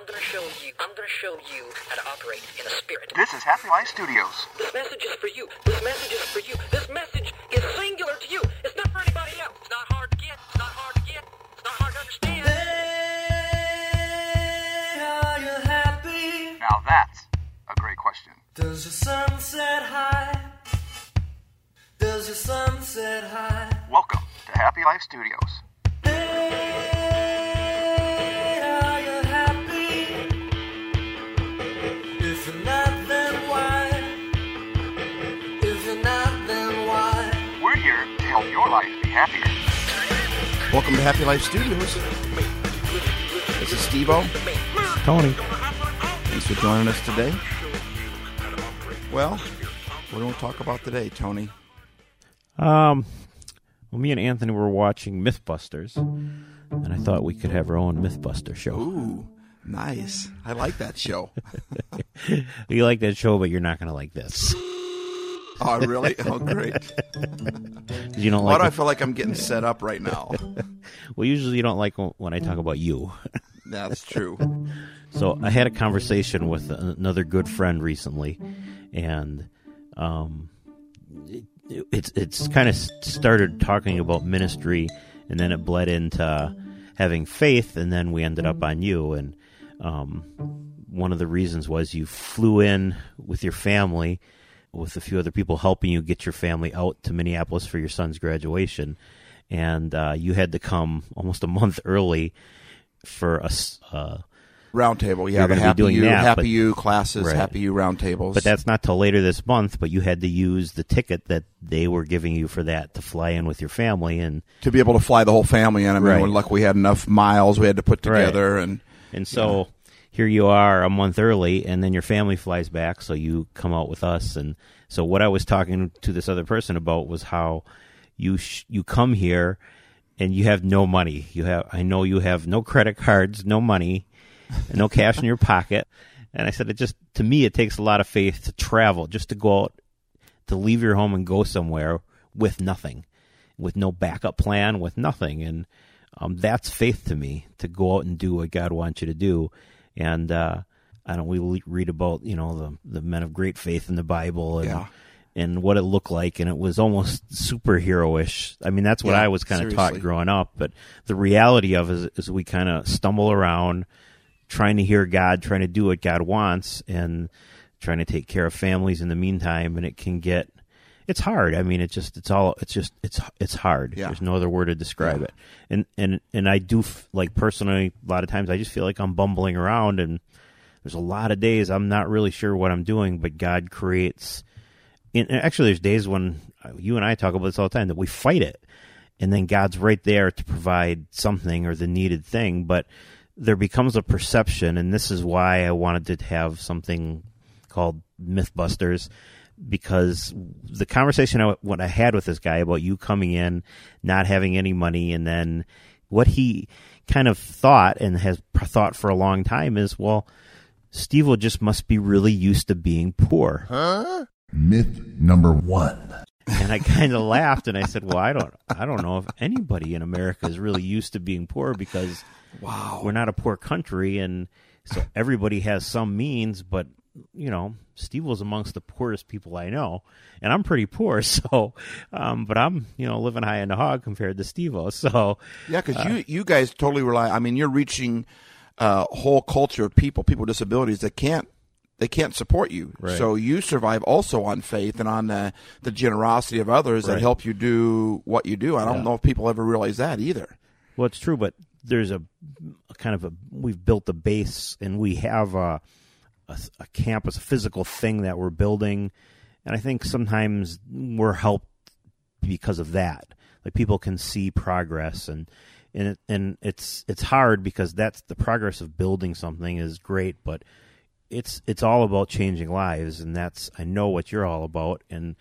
I'm gonna show you. I'm gonna show you how to operate in a spirit. This is Happy Life Studios. This message is for you. This message is for you. This message is singular to you. It's not for anybody else. It's not hard to get. It's not hard to get. It's not hard to understand. Are you happy? Now that's a great question. Does your sun set high? Does your sun set high? Welcome to Happy Life Studios. Hey, Welcome to Happy Life Studios. This is Steve O. Tony. Thanks for joining us today. Well, what do we talk about today, Tony? Um, well, me and Anthony were watching MythBusters, and I thought we could have our own MythBuster show. Ooh, nice. I like that show. You like that show, but you're not going to like this. Oh, really? Oh, great. You don't Why like. do I feel like I'm getting set up right now? well, usually you don't like when when I talk about you. That's true. So I had a conversation with another good friend recently, and um, it, it's it's kind of started talking about ministry, and then it bled into having faith, and then we ended up on you. And um, one of the reasons was you flew in with your family, with a few other people helping you get your family out to Minneapolis for your son's graduation, and uh, you had to come almost a month early for a Uh, Roundtable. Yeah, the Happy doing You, that, Happy but- You classes, Right. Happy You roundtables. But that's not till later this month. But you had to use the ticket that they were giving you for that to fly in with your family, and to be able to fly the whole family in. I mean, Right. we're we had enough miles we had to put Right. together, and and so here you are a month early, and then your family flies back, so you come out with us. And so what I was talking to this other person about was how you sh- you come here and you have no money. You have I know you have no credit cards, no money, no cash in your pocket. And I said it just to me it takes a lot of faith to travel, just to go out to leave your home and go somewhere with nothing, with no backup plan, with nothing. And um, that's faith to me to go out and do what God wants you to do. And uh, I don't we read about you know the the men of great faith in the Bible and Yeah. and what it looked like, and it was almost superhero-ish. I mean, that's what Yeah, I was kind of taught growing up. But the reality of it is, is we kind of stumble around trying to hear God, trying to do what God wants, and trying to take care of families in the meantime. And it can get it's hard. I mean, it's just it's all it's just it's it's hard. Yeah. There's no other word to describe Yeah. it. And and and I do f- like personally a lot of times I just feel like I'm bumbling around and there's a lot of days I'm not really sure what I'm doing, but God creates. And actually, there's days when you and I talk about this all the time that we fight it, and then God's right there to provide something or the needed thing. But there becomes a perception, and this is why I wanted to have something called MythBusters, because the conversation I, what I had with this guy about you coming in, not having any money, and then what he kind of thought and has thought for a long time is, well, Steve will just must be really used to being poor. Huh? Myth number one. And I kind of laughed and I said, "Well, I don't, I don't know if anybody in America is really used to being poor because wow, we're not a poor country, and so everybody has some means. But you know, Steve was amongst the poorest people I know, and I'm pretty poor. So, um, but I'm you know living high in the hog compared to Steve. So, Yeah, because uh, you you guys totally rely. I mean, you're reaching a whole culture of people, people with disabilities that can't they can't support you. Right. So you survive also on faith and on the, the generosity of others that help you do what you do. I don't Yeah. know if people ever realize that either. Well, it's true, but there's a, a kind of a we've built a base and we have a, a a campus, a physical thing that we're building, and I think sometimes we're helped because of that. Like people can see progress and. And it, and it's it's hard because that's the progress of building something is great, but it's it's all about changing lives, and that's I know what you're all about, and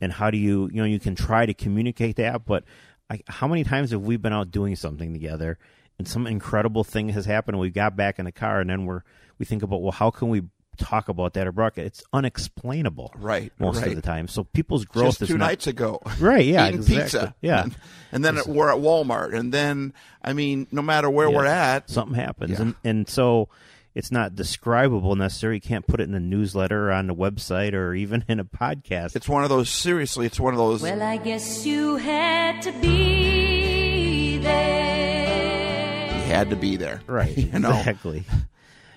and how do you you know you can try to communicate that, but I, how many times have we been out doing something together, and some incredible thing has happened, and we got back in the car, and then we're we think about well how can we talk about that or broadcast? It's unexplainable, Right, Most right. of the time, so people's growth Just is two not, nights ago. Right, yeah, Eating exactly. pizza. Yeah. And, and then we're at Walmart. And then, I mean, no matter where Yeah. we're at, something happens Yeah. and and so it's not describable necessarily. You can't put it in a newsletter or on the website or even in a podcast. It's one of those. Seriously, it's one of those. Well, I guess you had to be there. Had to be there, right, You know, exactly.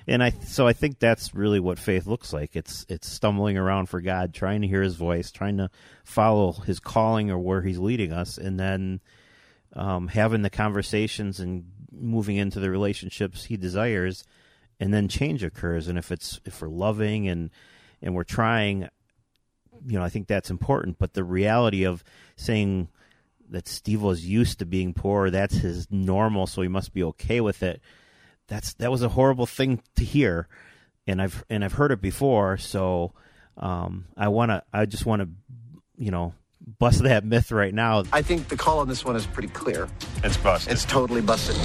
And I so I think that's really what faith looks like. It's it's stumbling around for God, trying to hear His voice, trying to follow His calling or where He's leading us, and then um, having the conversations and moving into the relationships He desires, and then change occurs. And if it's if we're loving and and we're trying, you know, I think that's important. But the reality of saying that Steve was used to being poor, that's his normal, so he must be okay with it. That's that was a horrible thing to hear, and I've and I've heard it before. So um, I want to, I just want to, you know, bust that myth right now. I think the call on this one is pretty clear. It's busted. It's totally busted.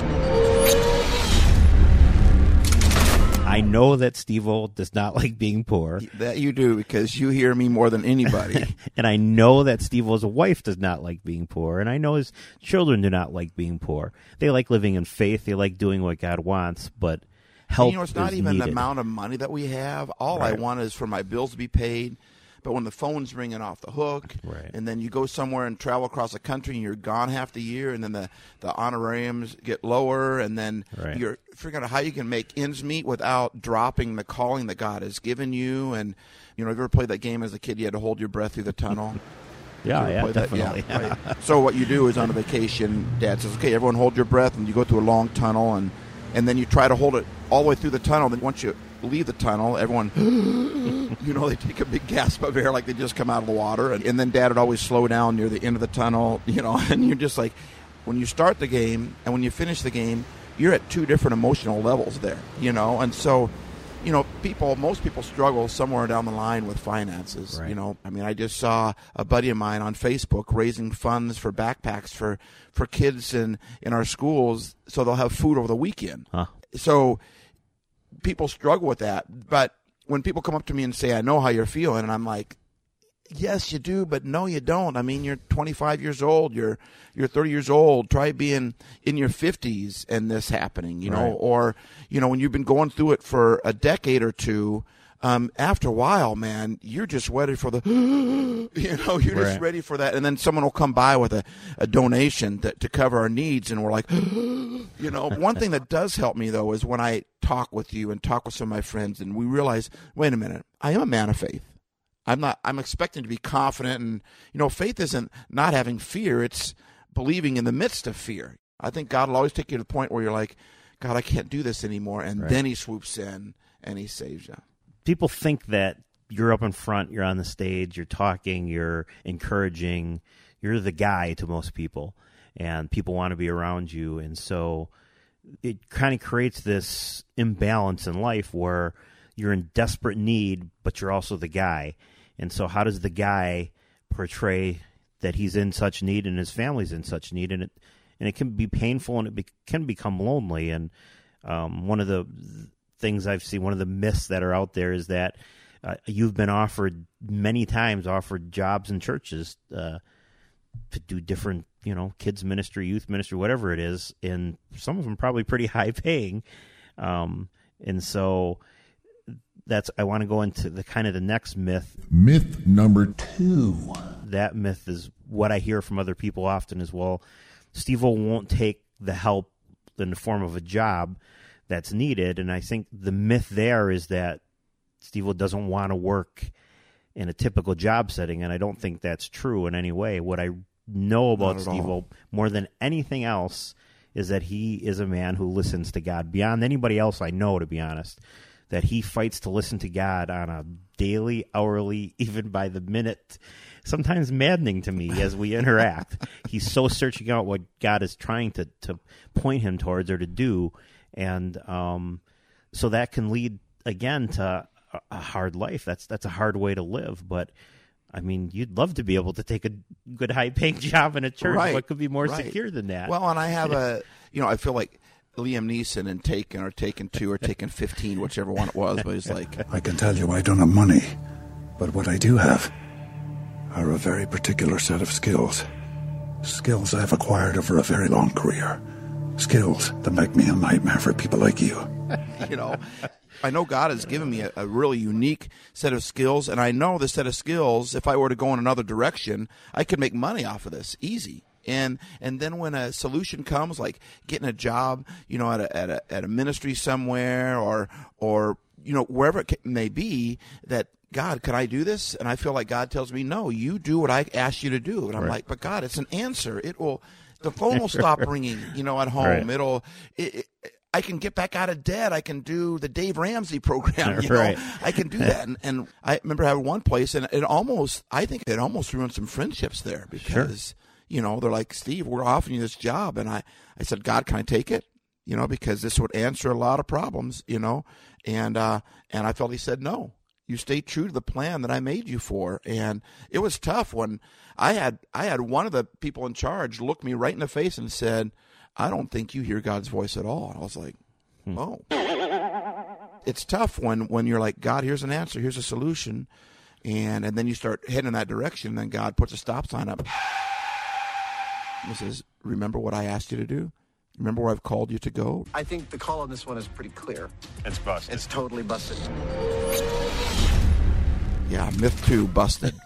I know that Steve O does not like being poor, that you do because you hear me more than anybody. and I know that Steve O's wife does not like being poor, and I know his children do not like being poor. They like living in faith. They like doing what God wants, but help. And, you know, it's not even the amount of money that we have. All I want is for my bills to be paid. But when the phone's ringing off the hook, Right. and then you go somewhere and travel across the country and you're gone half the year, and then the, the honorariums get lower, and then Right. you're figuring out how you can make ends meet without dropping the calling that God has given you. And you know, have you ever played that game as a kid? You had to hold your breath through the tunnel. Yeah, yeah, definitely. Yeah, right. so what you do is on a vacation, Dad says, "Okay, everyone, hold your breath," and you go through a long tunnel, and and then you try to hold it all the way through the tunnel. Then once you leave the tunnel, everyone, you know, they take a big gasp of air like they just come out of the water, and, and then Dad would always slow down near the end of the tunnel, you know, and you're just like, when you start the game and when you finish the game, you're at two different emotional levels there, you know, and so you know, people, most people struggle somewhere down the line with finances. Right. You know, I mean, I just saw a buddy of mine on Facebook raising funds for backpacks for, for kids in, in our schools so they'll have food over the weekend. Huh. So people struggle with that. But when people come up to me and say, I know how you're feeling, and I'm like, yes, you do, but no, you don't. I mean, you're 25 years old. You're you're 30 years old. Try being in your 50s and this happening, you know, Right. or you know, when you've been going through it for a decade or two. Um, after a while, man, you're just ready for the, you know, you're just ready for that, and then someone will come by with a, a donation to, to cover our needs, and we're like, you know. One thing that does help me though is when I talk with you and talk with some of my friends, and we realize, wait a minute, I am a man of faith. I'm not. I'm expecting to be confident, and you know, faith isn't not having fear. It's believing in the midst of fear. I think God will always take you to the point where you're like, God, I can't do this anymore, and Right. then He swoops in and He saves you. People think that you're up in front, you're on the stage, you're talking, you're encouraging, you're the guy to most people, and people want to be around you. And so it kind of creates this imbalance in life where you're in desperate need, but you're also the guy. And so, how does the guy portray that he's in such need and his family's in such need? And it and it can be painful and it be, can become lonely. And um, one of the things I've seen, one of the myths that are out there is that uh, you've been offered many times offered jobs in churches uh, to do different, you know, kids ministry, youth ministry, whatever it is, and some of them probably pretty high paying. Um, and so that's I want to go into the kind of the next myth. Myth number two. That myth is what I hear from other people often as well. Steve won't take the help in the form of a job that's needed, and I think the myth there is that Steve O doesn't want to work in a typical job setting, and I don't think that's true in any way. What I know about Steve. O more than anything else is that he is a man who listens to God beyond anybody else I know, to be honest. That he fights to listen to God on a daily, hourly, even by the minute, sometimes maddening to me as we interact. He's so searching out what God is trying to, to point him towards or to do. And um, so that can lead again to a, a hard life. That's that's a hard way to live. But I mean, you'd love to be able to take a good, high paying job in a church. Right, What could be more right. secure than that? Well, and I have a, you know, I feel like Liam Neeson and Taken or Taken Two or Taken Fifteen, whichever one it was, but he's like, I can tell you I don't have money, but what I do have are a very particular set of skills. Skills I've acquired over a very long career. Skills that make me a nightmare for people like you. you know, I know God has given me a, a really unique set of skills, and I know this set of skills. If I were to go in another direction, I could make money off of this easy. And and then when a solution comes, like getting a job, you know, at a at a, at a ministry somewhere, or or you know wherever it may be, that God, can I do this? And I feel like God tells me, no, you do what I asked you to do. And I'm Right. like, but God, it's an answer. It will, the phone will stop ringing, you know, at home. Right. It'll, it, it, I can get back out of debt. I can do the Dave Ramsey program. You Right. know, I can do that. And, and I remember having one place, and it almost, I think it almost ruined some friendships there because, you know, they're like, Steve, we're offering you this job. And I, I said, God, can I take it? You know, because this would answer a lot of problems, you know, and, uh, and I felt he said no you stay true to the plan that I made you for. And it was tough when I had I had one of the people in charge look me right in the face and said, "I don't think you hear God's voice at all." And I was like, hmm. "Oh." It's tough when when you're like, "God, here's an answer, here's a solution." And and then you start heading in that direction, and then God puts a stop sign up. He says, "Remember what I asked you to do? Remember where I've called you to go?" I think the call on this one is pretty clear. It's busted. It's totally busted. Yeah, myth 2 busted.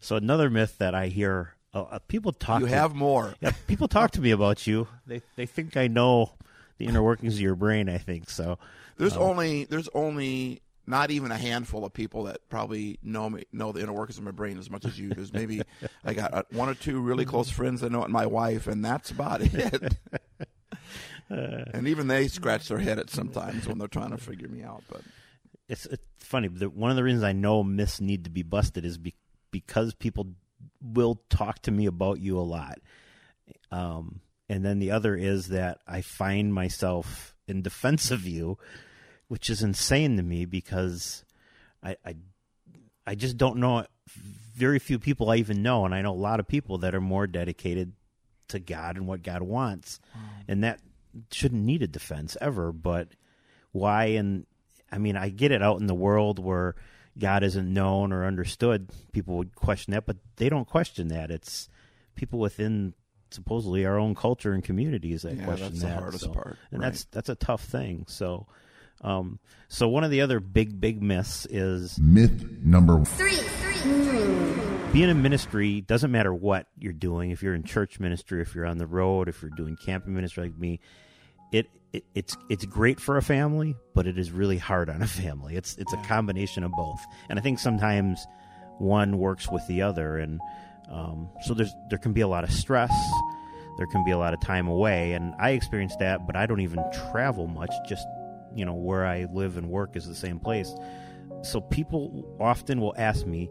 So another myth that I hear uh, uh, people talk. You to- have more. Yeah, people talk to me about you. They they think I know the inner workings of your brain. I think so. There's Uh, only there's only not even a handful of people that probably know me know the inner workings of my brain as much as you. There's maybe I got uh, one or two really close friends that know and my wife, and that's about it. and even they scratch their head at sometimes when they're trying to figure me out. But it's, it's funny. The, one of the reasons I know myths need to be busted is be, because people will talk to me about you a lot. Um, and then the other is that I find myself in defense of you, which is insane to me because I, I, I just don't know very few people I even know, and I know a lot of people that are more dedicated to God and what God wants, and that shouldn't need a defense ever. But why? And I mean, I get it out in the world where God isn't known or understood. People would question that, but they don't question that. It's people within supposedly our own culture and communities that Yeah, question that's the that. hardest so- part, and right. that's that's a tough thing. So, um, so one of the other big big myths is Myth number one. being in ministry doesn't matter what you're doing. If you're in church ministry, if you're on the road, if you're doing camping ministry like me, it, it it's it's great for a family, but it is really hard on a family. It's it's a combination of both, and I think sometimes one works with the other, and um, so there's there can be a lot of stress. There can be a lot of time away, and I experienced that, but I don't even travel much. Just you know where I live and work is the same place. So people often will ask me,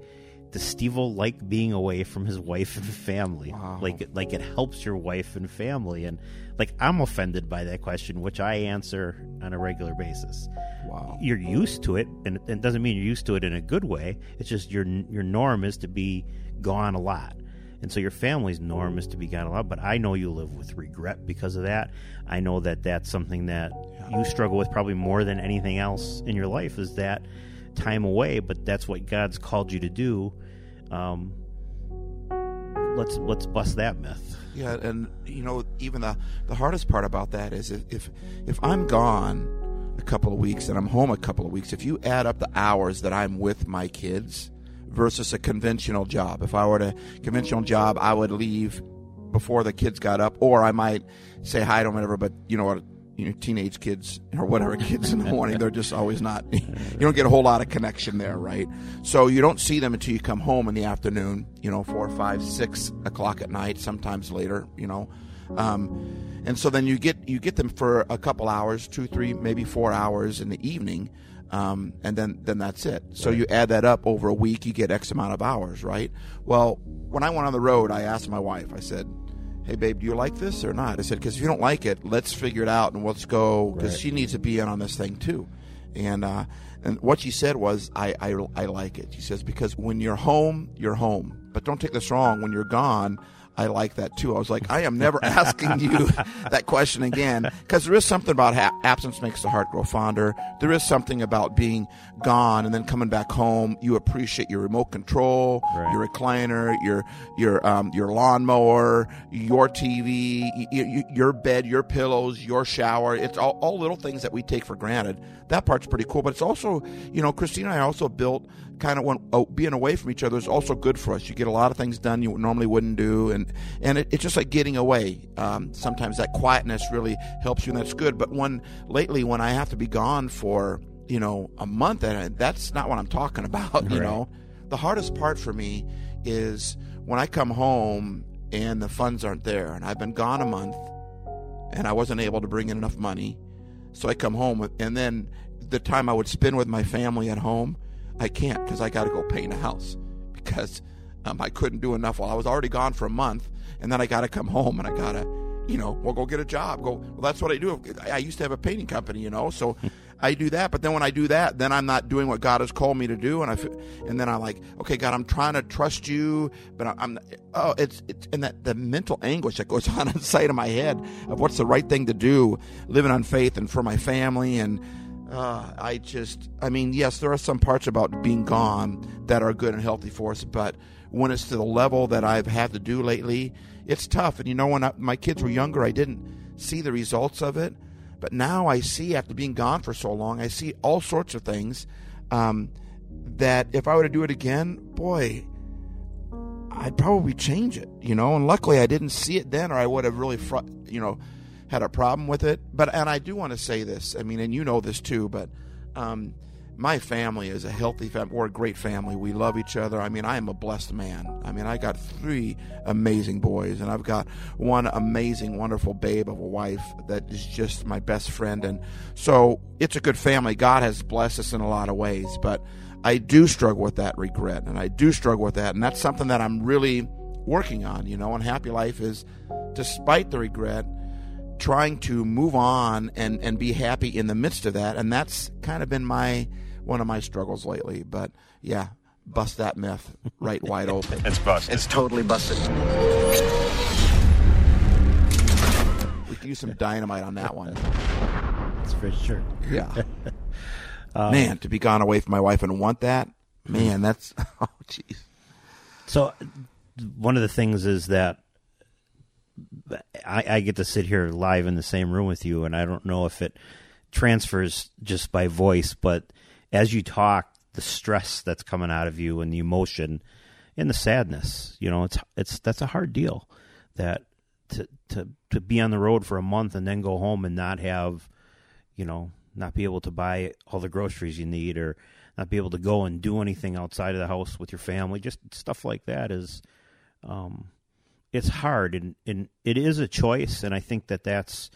does Steve like being away from his wife and family? Like, it- like it helps your wife and family, and like I'm offended by that question, which I answer on a regular basis. Wow, You're used to it, and it doesn't mean you're used to it in a good way. It's just your your norm is to be gone a lot, and so your family's norm is to be gone a lot. But I know you live with regret because of that. I know that that's something that you struggle with probably more than anything else in your life is that time away. But that's what God's called you to do. Um, let's let's bust that myth. Yeah, and you know, even the the hardest part about that is if if, if I'm gone a couple of weeks and I'm home a couple of weeks, if you add up the hours that I'm with my kids versus a conventional job, if I were to conventional job, I would leave before the kids got up, or I might say hi to them, whatever. But you know what? You know, teenage kids or whatever kids in the morning, they're just always not. You don't get a whole lot of connection there, right? So you don't see them until you come home in the afternoon. You know, four, five, six o'clock at night, sometimes later. You know, um, and so then you get you get them for a couple hours, two, three, maybe four hours in the evening, um, and then then that's it. So you add that up over a week, you get X amount of hours, right? Well, when I went on the road, I asked my wife. I said, "Hey, babe, do you like this or not?" I said, "Because if you don't like it, let's figure it out and let's go." Because Right. she needs to be in on this thing too, and uh, and what she said was, I, "I I like it." She says because when you're home, you're home. But don't take this wrong. When you're gone, I like that too. I was like, I am never asking you that question again because there is something about ha- absence makes the heart grow fonder. There is something about being gone and then coming back home. You appreciate your remote control, Right. your recliner, your your um, your lawnmower, your TV, y- y- your bed, your pillows, your shower. It's all, all little things that we take for granted. That part's pretty cool. But it's also, you know, Christina and I also built kind of when oh, being away from each other is also good for us. You get a lot of things done you normally wouldn't do, and and it, it's just like getting away. Um, sometimes that quietness really helps you, and that's good. But when lately, when I have to be gone for you know a month, and that's not what I'm talking about. You Right. know, the hardest part for me is when I come home and the funds aren't there, and I've been gone a month, and I wasn't able to bring in enough money, so I come home, and then the time I would spend with my family at home, I can't because I got to go paint a house because um, I couldn't do enough while I was already gone for a month, and then I got to come home and I got to, you know, well, go get a job. Go. Well, that's what I do. I I used to have a painting company, you know, so I do that. But then when I do that, then I'm not doing what God has called me to do, and I, and then I'm like, okay, God, I'm trying to trust you, but I'm, oh, it's, it's, and that the mental anguish that goes on inside of my head of what's the right thing to do, living on faith and for my family and. Uh, I just, I mean, yes, there are some parts about being gone that are good and healthy for us, but when it's to the level that I've had to do lately, it's tough. And you know, when I, my kids were younger, I didn't see the results of it, but now I see after being gone for so long, I see all sorts of things um, that if I were to do it again, boy, I'd probably change it, you know. And luckily, I didn't see it then, or I would have really, fr- you know, had a problem with it. But and I do want to say this. I mean, and you know this too. But um, my family is a healthy family. We're a great family. We love each other. I mean, I am a blessed man. I mean, I got three amazing boys, and I've got one amazing, wonderful babe of a wife that is just my best friend. And so it's a good family. God has blessed us in a lot of ways, but I do struggle with that regret, and I do struggle with that, and that's something that I'm really working on. You know, and happy life is, despite the regret, trying to move on and and be happy in the midst of that, and that's kind of been my one of my struggles lately. But yeah, bust that myth right wide open. It's busted. It's totally busted. We could use some dynamite on that one. That's for sure. Yeah. Um, man, to be gone away from my wife and want that, man, that's oh jeez. So, one of the things is that I, I get to sit here live in the same room with you, and I don't know if it transfers just by voice, but as you talk, the stress that's coming out of you and the emotion and the sadness, you know, it's it's that's a hard deal. That to to to be on the road for a month and then go home and not have, you know, not be able to buy all the groceries you need or not be able to go and do anything outside of the house with your family, just stuff like that is um, it's hard and, and it is a choice and i think that that's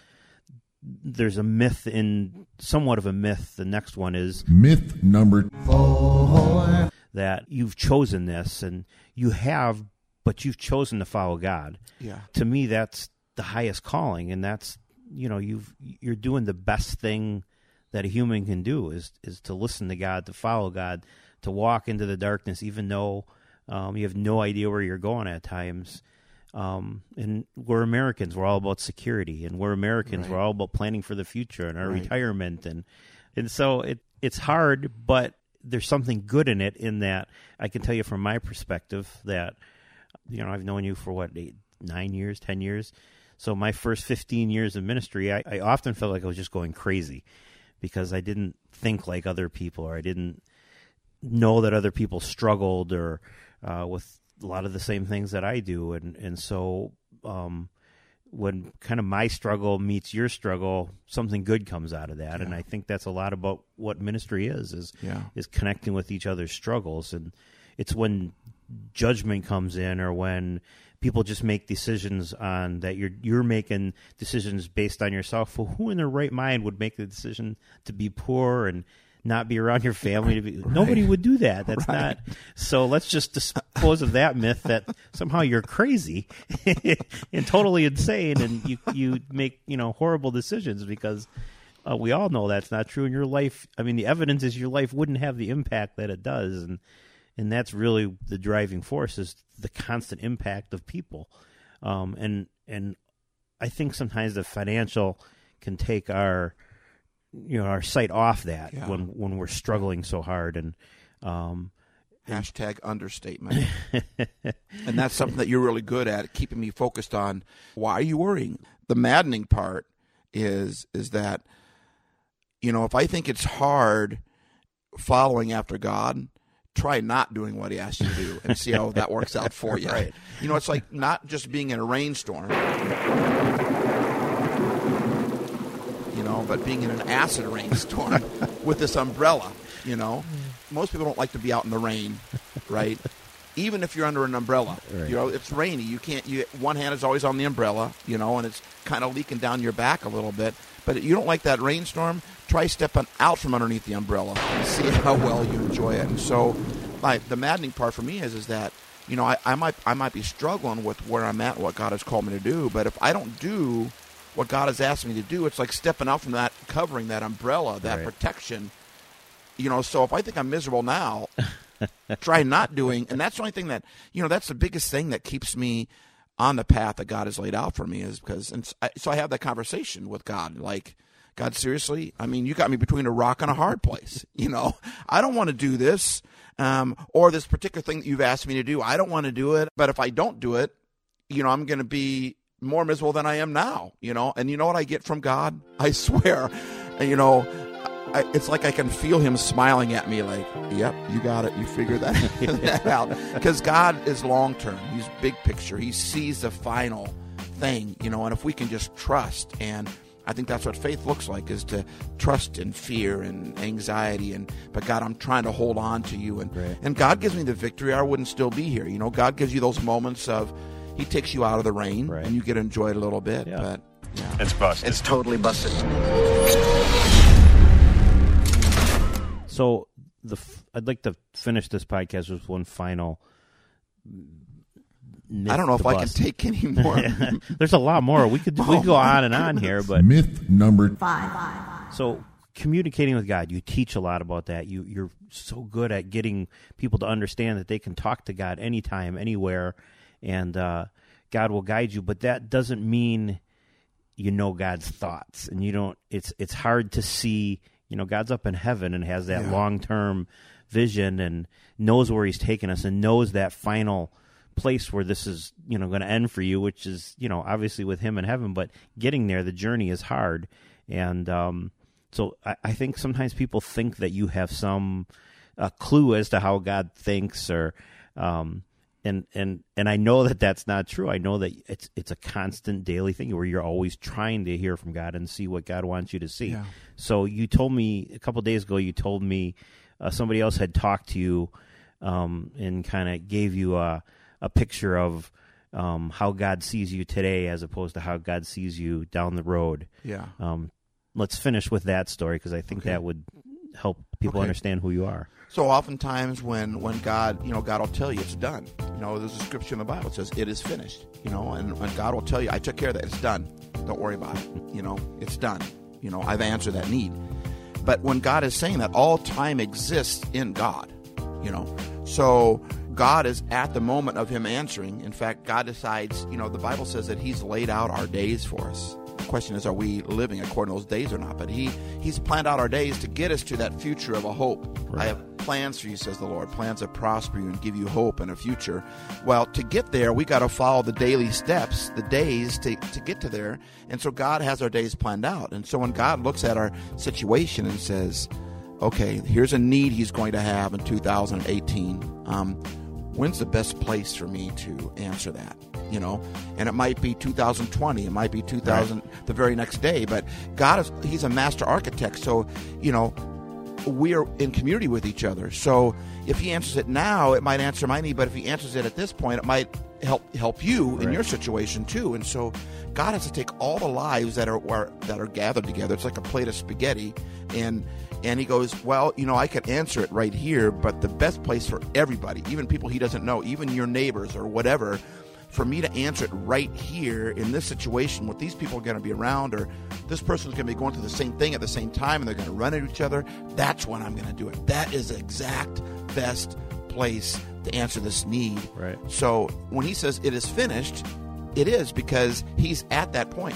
there's a myth in somewhat of a myth the next one is Myth number four that you've chosen this and you have but you've chosen to follow god Yeah. to me that's the highest calling and that's you know you've you're doing the best thing that a human can do is is to listen to god to follow god to walk into the darkness even though um, you have no idea where you're going at times um, and we're Americans. We're all about security, and we're Americans. Right. We're all about planning for the future and our Right. retirement, and and so it it's hard, but there's something good in it. In that, I can tell you from my perspective that you know I've known you for what eight, nine years, ten years. So my first fifteen years of ministry, I, I often felt like I was just going crazy because I didn't think like other people, or I didn't know that other people struggled or uh, with a lot of the same things that I do, and and so um, when kind of my struggle meets your struggle, something good comes out of that, and I think that's a lot about what ministry is is Yeah. is connecting with each other's struggles, and it's when judgment comes in or when people just make decisions on that you're you're making decisions based on yourself. Well, who in their right mind would make the decision to be poor and not be around your family to be nobody would do that. That's not so let's just dispose of that myth that somehow you're crazy and totally insane and you you make you know horrible decisions because uh, we all know that's not true in your life i mean the evidence is your life wouldn't have the impact that it does. And and that's really the driving force is the constant impact of people. Um, and and I think sometimes the financial can take our you know our sight off that Yeah. when when we're struggling so hard and um, Hashtag understatement. and that's something that you're really good at, keeping me focused on why are you worrying? The maddening part is is that you know, if I think it's hard following after God, try not doing what he asks you to do and see how that works out for you. Right. You know, it's like not just being in a rainstorm. But being in an acid rainstorm with this umbrella, you know. Most people don't like to be out in the rain, right? Even if you're under an umbrella, Right. you know it's rainy. You can't. You one hand is always on the umbrella, you know, and it's kind of leaking down your back a little bit. But you don't like that rainstorm. Try stepping out from underneath the umbrella and see how well you enjoy it. And so, like the maddening part for me is is that you know I, I might I might be struggling with where I'm at, what God has called me to do. But if I don't do what God has asked me to do, it's like stepping out from that covering, that umbrella, that Right. protection. You know, so if I think I'm miserable now, try not doing and that's the only thing that you know that's the biggest thing that keeps me on the path that god has laid out for me is because and so i have that conversation with god like god seriously i mean you got me between a rock and a hard place you know i don't want to do this um, or this particular thing that you've asked me to do i don't want to do it but if i don't do it you know i'm going to be more miserable than i am now you know and you know what i get from god i swear you know I, it's like I can feel him smiling at me, like, "Yep, you got it. You figured that, that out." Because God is long term. He's big picture. He sees the final thing, you know. And if we can just trust, and I think that's what faith looks like, is to trust in fear and anxiety. And but God, I'm trying to hold on to you, and Right. and God gives me the victory. I wouldn't still be here, you know. God gives you those moments of He takes you out of the rain, Right. and you get to enjoy it a little bit. Yeah. But yeah. It's busted. It's totally busted. So the f- I'd like to finish this podcast with one final. I don't know if I can take any more. There's a lot more. We could we Oh, could go on and on here, but Myth number five. so communicating with God, you teach a lot about that. You you're so good at getting people to understand that they can talk to God anytime, anywhere, and uh, God will guide you. But that doesn't mean you know God's thoughts, and you don't. It's it's hard to see. You know, God's up in heaven and has that Yeah. long term vision and knows where He's taking us and knows that final place where this is you know going to end for you which is you know obviously with him in heaven but getting there the journey is hard and um so I, I think sometimes people think that you have some uh, clue as to how God thinks, or um, and and and I know that that's not true. I know that it's it's a constant daily thing where you're always trying to hear from God and see what God wants you to see. Yeah. So you told me a couple days ago. You told me uh, somebody else had talked to you um, and kind of gave you a a picture of. Um, how God sees you today, as opposed to how God sees you down the road yeah. um, let's finish with that story because I think that would help people Okay. understand who you are. So oftentimes when when God, you know, God will tell you it's done. You know, there's a scripture in the Bible that says it is finished. You know, and when God will tell you, I took care of that, it's done. Don't worry about it. You know, it's done. You know, I've answered that need. But when God is saying that, all time exists in God. You know, so God is at the moment of Him answering. In fact, God decides. You know, the Bible says that He's laid out our days for us. The question is, are we living according to those days or not? But He He's planned out our days to get us to that future of a hope. I have plans for you, says the Lord, plans that prosper you and give you hope and a future. Well, to get there, we got to follow the daily steps, the days to, to get to there. And so God has our days planned out. And so when God looks at our situation and says, okay, here's a need he's going to have in 2018. Um, when's the best place for me to answer that? You know, and it might be 2020, it might be 2000, the very next day. But God is, He's a master architect. So, you know, we are in community with each other. So if He answers it now, it might answer my need. But if He answers it at this point, it might help help you in your situation too. And so God has to take all the lives that are, are that are gathered together. It's like a plate of spaghetti, and and He goes, well, you know, I could answer it right here, but the best place for everybody, even people He doesn't know, even your neighbors or whatever. For me to answer it right here in this situation, what these people are going to be around, or this person's going to be going through the same thing at the same time, and they're going to run at each other. That's when I'm going to do it. That is the exact best place to answer this need. Right. So when he says it is finished, It is because he's at that point.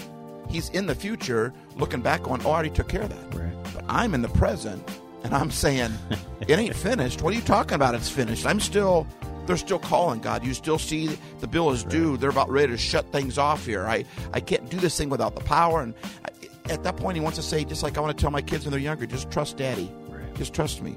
He's in the future looking back on oh, I already took care of that. Right. But I'm in the present and I'm saying, it ain't finished. What are you talking about? It's finished. I'm still, they're still calling God. You still see the bill is due. They're about ready to shut things off here. I, I can't do this thing without the power. And I, at that point, he wants to say, just like I want to tell my kids when they're younger, just trust daddy. Right. Just trust me.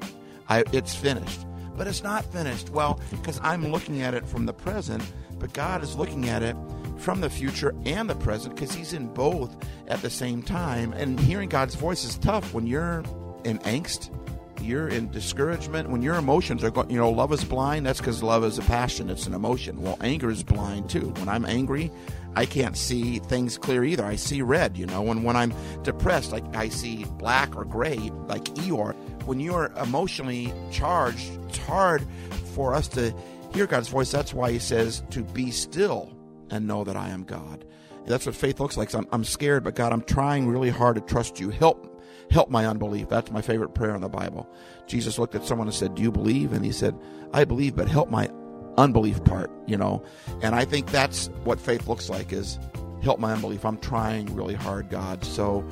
I, it's finished. But it's not finished. Well, because I'm looking at it from the present, but God is looking at it from the future and the present because He's in both at the same time. And hearing God's voice is tough when you're in angst, you're in discouragement, when your emotions are going, you know, love is blind. That's because love is a passion, it's an emotion. Well, anger is blind too. When I'm angry, I can't see things clear either. I see red, you know. And when I'm depressed, like I see black or gray, like Eeyore. When you're emotionally charged, it's hard for us to hear God's voice. That's why He says to be still and know that I am God. That's what faith looks like. So I'm, I'm scared, but God, I'm trying really hard to trust you. Help, help my unbelief. That's my favorite prayer in the Bible. Jesus looked at someone and said, "Do you believe?" And he said, "I believe, but help my unbelief part." You know, and I think that's what faith looks like: is help my unbelief. I'm trying really hard, God. So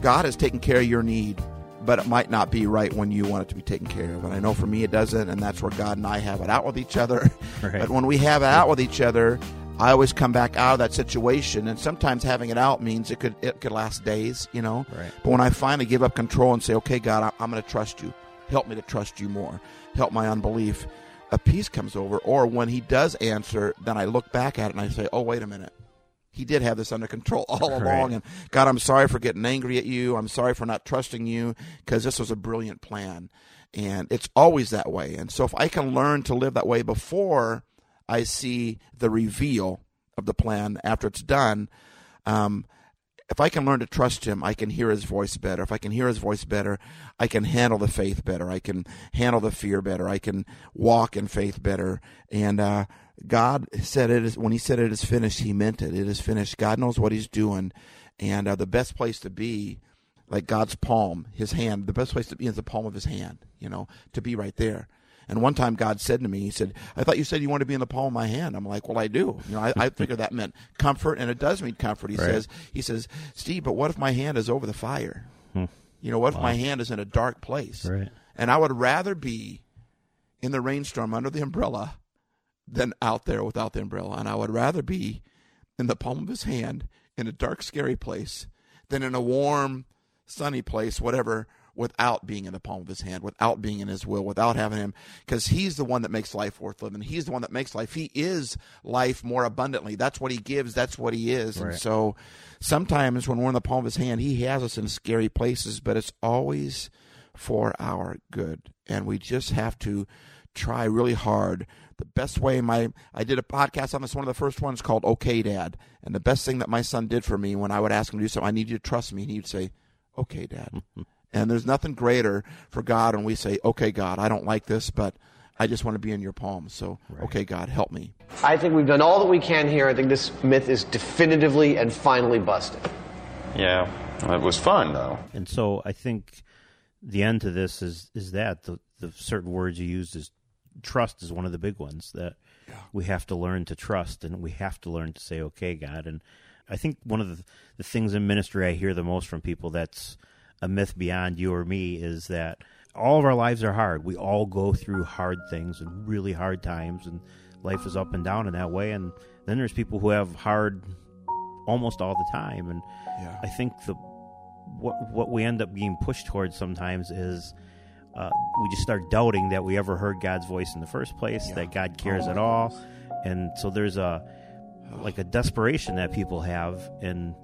God has taken care of your need, but it might not be right when you want it to be taken care of. And I know for me it doesn't, and that's where God and I have it out with each other. Right. But when we have it out with each other, I always come back out of that situation, and sometimes having it out means it could it could last days, you know. Right. But when I finally give up control and say, "Okay, God, I- I'm going to trust you. Help me to trust you more. Help my unbelief," a peace comes over. Or when He does answer, then I look back at it and I say, "Oh, wait a minute." He did have this under control all Right. along. And God, I'm sorry for getting angry at you. I'm sorry for not trusting you because this was a brilliant plan. And it's always that way. And so if I can learn to live that way before I see the reveal of the plan after it's done, um, if I can learn to trust him, I can hear his voice better. If I can hear his voice better, I can handle the faith better. I can handle the fear better. I can walk in faith better. And uh, God said it is when He said it is finished, He meant it. It is finished. God knows what He's doing, and uh, the best place to be, like God's palm, His hand. The best place to be is the palm of His hand. You know, to be right there. And one time God said to me, He said, I thought you said you wanted to be in the palm of my hand. I'm like, well, I do. You know, I, I figured that meant comfort, and it does mean comfort. He Right. says, He says, Steve, but what if my hand is over the fire? Hmm. You know, what if my hand is in a dark place? Right. And I would rather be in the rainstorm under the umbrella than out there without the umbrella. And I would rather be in the palm of his hand in a dark, scary place than in a warm, sunny place, whatever, without being in the palm of his hand, without being in his will, without having him. Because he's the one that makes life worth living. He's the one that makes life. He is life more abundantly. That's what he gives. That's what he is. And so sometimes when we're in the palm of his hand, he has us in scary places, but it's always for our good. And we just have to try really hard. The best way my I did a podcast on this one of the first ones called Okay Dad. And the best thing that my son did for me when I would ask him to do something, I need you to trust me, and he'd say, Okay, Dad. and there's nothing greater for God when we say, Okay, God, I don't like this, but I just want to be in your palms. So, okay, God, help me. I think we've done all that we can here. I think this myth is definitively and finally busted. Yeah, it was fun though. And so I think the end to this is is that the the certain words you used is trust is one of the big ones that we have to learn to trust and we have to learn to say okay God and I think one of the the things in ministry I hear the most from people that's a myth beyond you or me is that all of our lives are hard. We all go through hard things and really hard times and life is up and down in that way and then there's people who have hard almost all the time and Yeah. I think the what what we end up being pushed towards sometimes is uh, we just start doubting that we ever heard God's voice in the first place, that God cares at all, and so there's a like a desperation that people have, and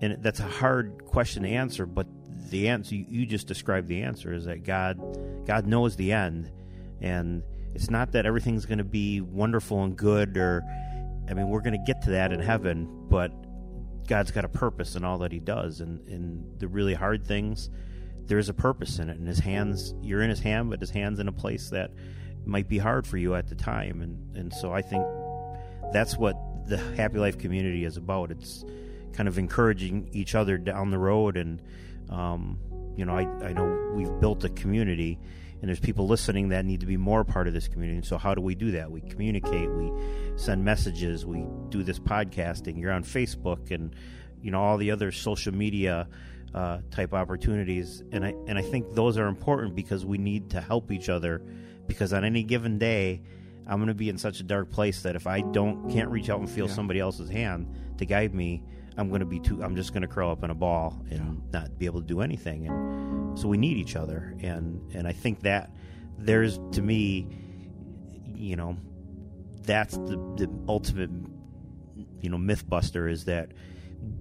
and that's a hard question to answer. But the answer you, just described the answer is that God God knows the end, and it's not that everything's going to be wonderful and good, or I mean we're going to get to that in heaven, but God's got a purpose in all that He does, and in the really hard things, there is a purpose in it. And His hands, you're in His hand, but His hands in a place that might be hard for you at the time, and and so I think that's what the Happy Life community is about. It's kind of encouraging each other down the road, and um, you know, I, I know we've built a community and there's people listening that need to be more part of this community. And so, how do we do that? We communicate, we send messages, we do this podcasting. You're on Facebook and, you know, all the other social media uh, type opportunities. And I, and I think those are important because we need to help each other because on any given day, I'm going to be in such a dark place that if I don't can't reach out and feel Yeah. somebody else's hand to guide me, I'm going to be too. I'm just going to curl up in a ball and not be able to do anything. And so we need each other. And and I think that there's to me, you know, that's the the ultimate, you know, myth buster is that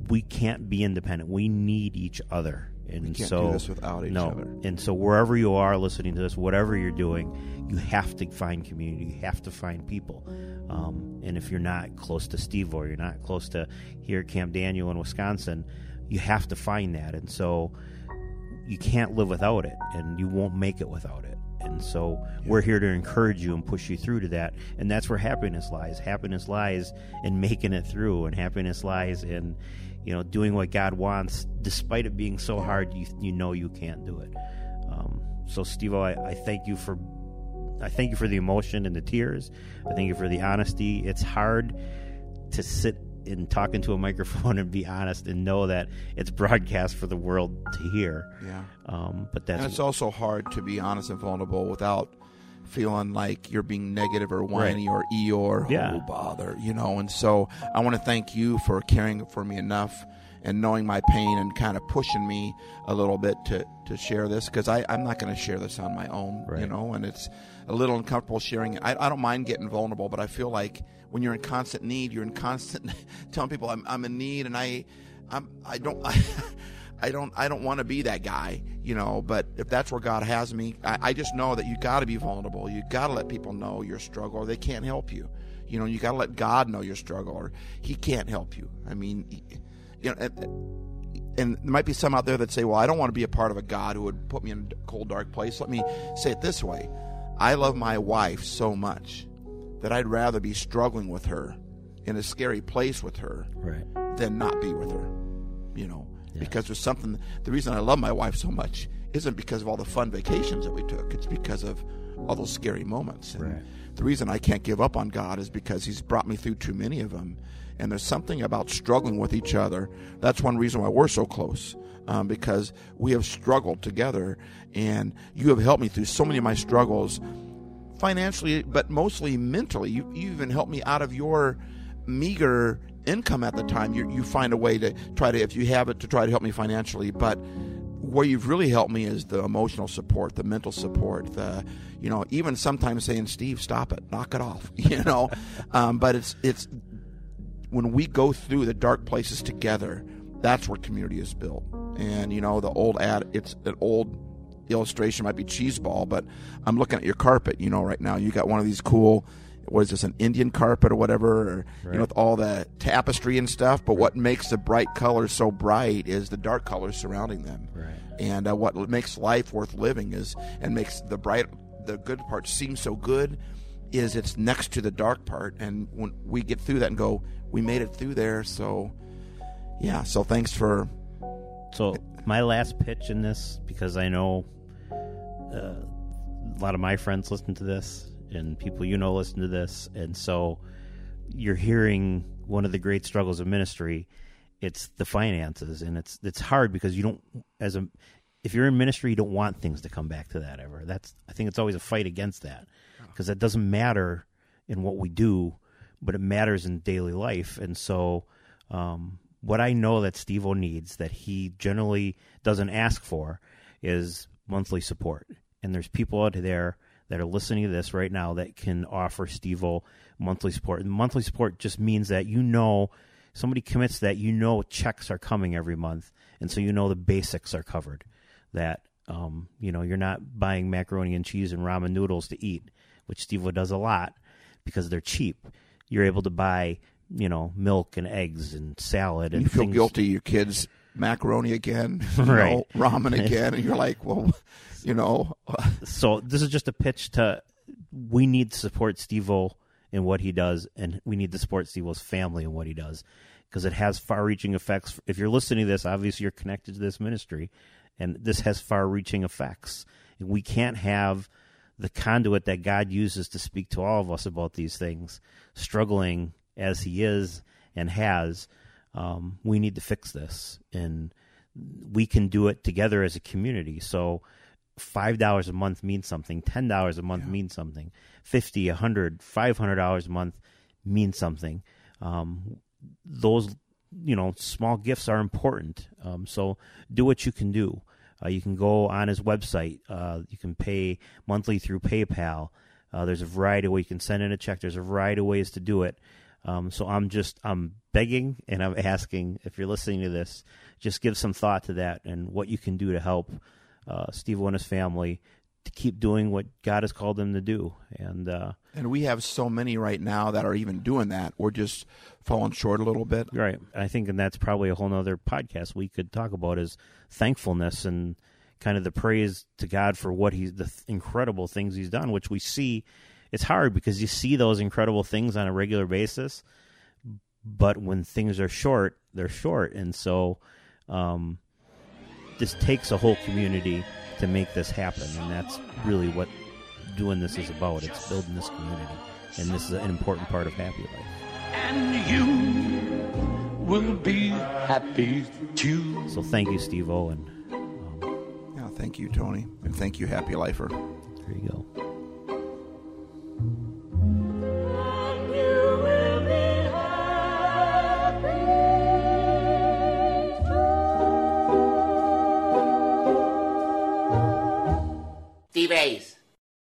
we can't be independent. We need each other. And so do this without each no. other. And so wherever you are listening to this, whatever you're doing, you have to find community. You have to find people. Um, and if you're not close to Steve or you're not close to here at Camp Daniel in Wisconsin, you have to find that. And so you can't live without it, and you won't make it without it. And so we're here to encourage you and push you through to that. And that's where happiness lies. Happiness lies in making it through, and happiness lies in, you know, doing what God wants, despite it being so hard. You you know you can't do it. Um, so, Steve, I, I thank you for I thank you for the emotion and the tears. I thank you for the honesty. It's hard to sit and talk into a microphone and be honest and know that it's broadcast for the world to hear. Yeah. Um, but that's and it's also hard to be honest and vulnerable without feeling like you're being negative or whiny or Eeyore, Yeah. oh bother, you know. And so I want to thank you for caring for me enough and knowing my pain and kind of pushing me a little bit to, to share this because I'm not going to share this on my own, right. you know. And it's a little uncomfortable sharing. I, I don't mind getting vulnerable, but I feel like when you're in constant need, you're in constant telling people I'm, I'm in need, and I, I'm I don't. I, I don't I don't want to be that guy, you know. But if that's where God has me, I, I just know that you got to be vulnerable. You got to let people know your struggle, or they can't help you. You know, you got to let God know your struggle, or He can't help you. I mean, you know, and, and there might be some out there that say, "Well, I don't want to be a part of a God who would put me in a cold, dark place." Let me say it this way: I love my wife so much that I'd rather be struggling with her in a scary place with her right. than not be with her. You know, because there's something. The reason I love my wife so much isn't because of all the fun vacations that we took. It's because of all those scary moments. Right. The reason I can't give up on God is because He's brought me through too many of them. And there's something about struggling with each other. That's one reason why we're so close. Um, because we have struggled together, and you have helped me through so many of my struggles financially, but mostly mentally. You, you even helped me out of your meager income at the time. You, you find a way to try to, if you have it, to try to help me financially. But where you've really helped me is the emotional support, the mental support, the, you know, even sometimes saying, Steve, stop it, knock it off, you know. um, but it's, it's, when we go through the dark places together, that's where community is built. And you know, the old ad, it's an old illustration might be cheese ball, but I'm looking at your carpet. You know, right now you got one of these cool. What is this? An Indian carpet or whatever? Or, You know, with all the tapestry and stuff. But what makes the bright colors so bright is the dark colors surrounding them. Right. And uh, what makes life worth living is, and makes the bright, the good part seem so good, is it's next to the dark part. And when we get through that and go, we made it through there. So, yeah. So thanks for So my last pitch in this, because I know uh, a lot of my friends listen to this, and people you know listen to this, and so you're hearing one of the great struggles of ministry. It's the finances, and it's it's hard because you don't as a if you're in ministry, you don't want things to come back to that ever. That's I think it's always a fight against that because that doesn't matter in what we do, but it matters in daily life, and so. Um, what I know that Steve O needs that he generally doesn't ask for is monthly support. And there's people out there that are listening to this right now that can offer Steve O monthly support. And monthly support just means that you know somebody commits that you know checks are coming every month, and so you know the basics are covered. That um, you know you're not buying macaroni and cheese and ramen noodles to eat, which Steve O does a lot because they're cheap. You're able to buy you know milk and eggs and salad and you feel things. guilty. Your kids macaroni again, you Right. know, ramen again, and you're like, well, you know, so this is just a pitch to we need to support Steve O in what he does, and we need to support Steve O's family in what he does because it has far-reaching effects. If you're listening to this, obviously you're connected to this ministry, and this has far-reaching effects. We can't have the conduit that God uses to speak to all of us about these things struggling as He is and has. Um, we need to fix this, and we can do it together as a community. So, five dollars a month means something. Ten dollars a month means something. Fifty, a hundred, five hundred dollars a month means something. Um, those, you know, small gifts are important. Um, so, do what you can do. Uh, you can go on his website. Uh, you can pay monthly through PayPal. Uh, there's a variety of ways you can send in a check. There's a variety of ways to do it. Um, so I'm just I'm begging and I'm asking if you're listening to this, just give some thought to that and what you can do to help uh, Steve and his family to keep doing what God has called them to do. And uh, And we have so many right now that are even doing that. We're just falling short a little bit. Right. I think, and that's probably a whole nother podcast we could talk about is thankfulness and kind of the praise to God for what he's, the th- incredible things he's done, which we see. It's hard because you see those incredible things on a regular basis, but when things are short, they're short. And so, um, this takes a whole community to make this happen. And that's really what doing this is about. It's building this community. And this is an important part of Happy Life. And you will be happy too. So thank you, Steve Owen. And Yeah, thank you, Tony. And thank you, Happy Lifer. there you go. Ace.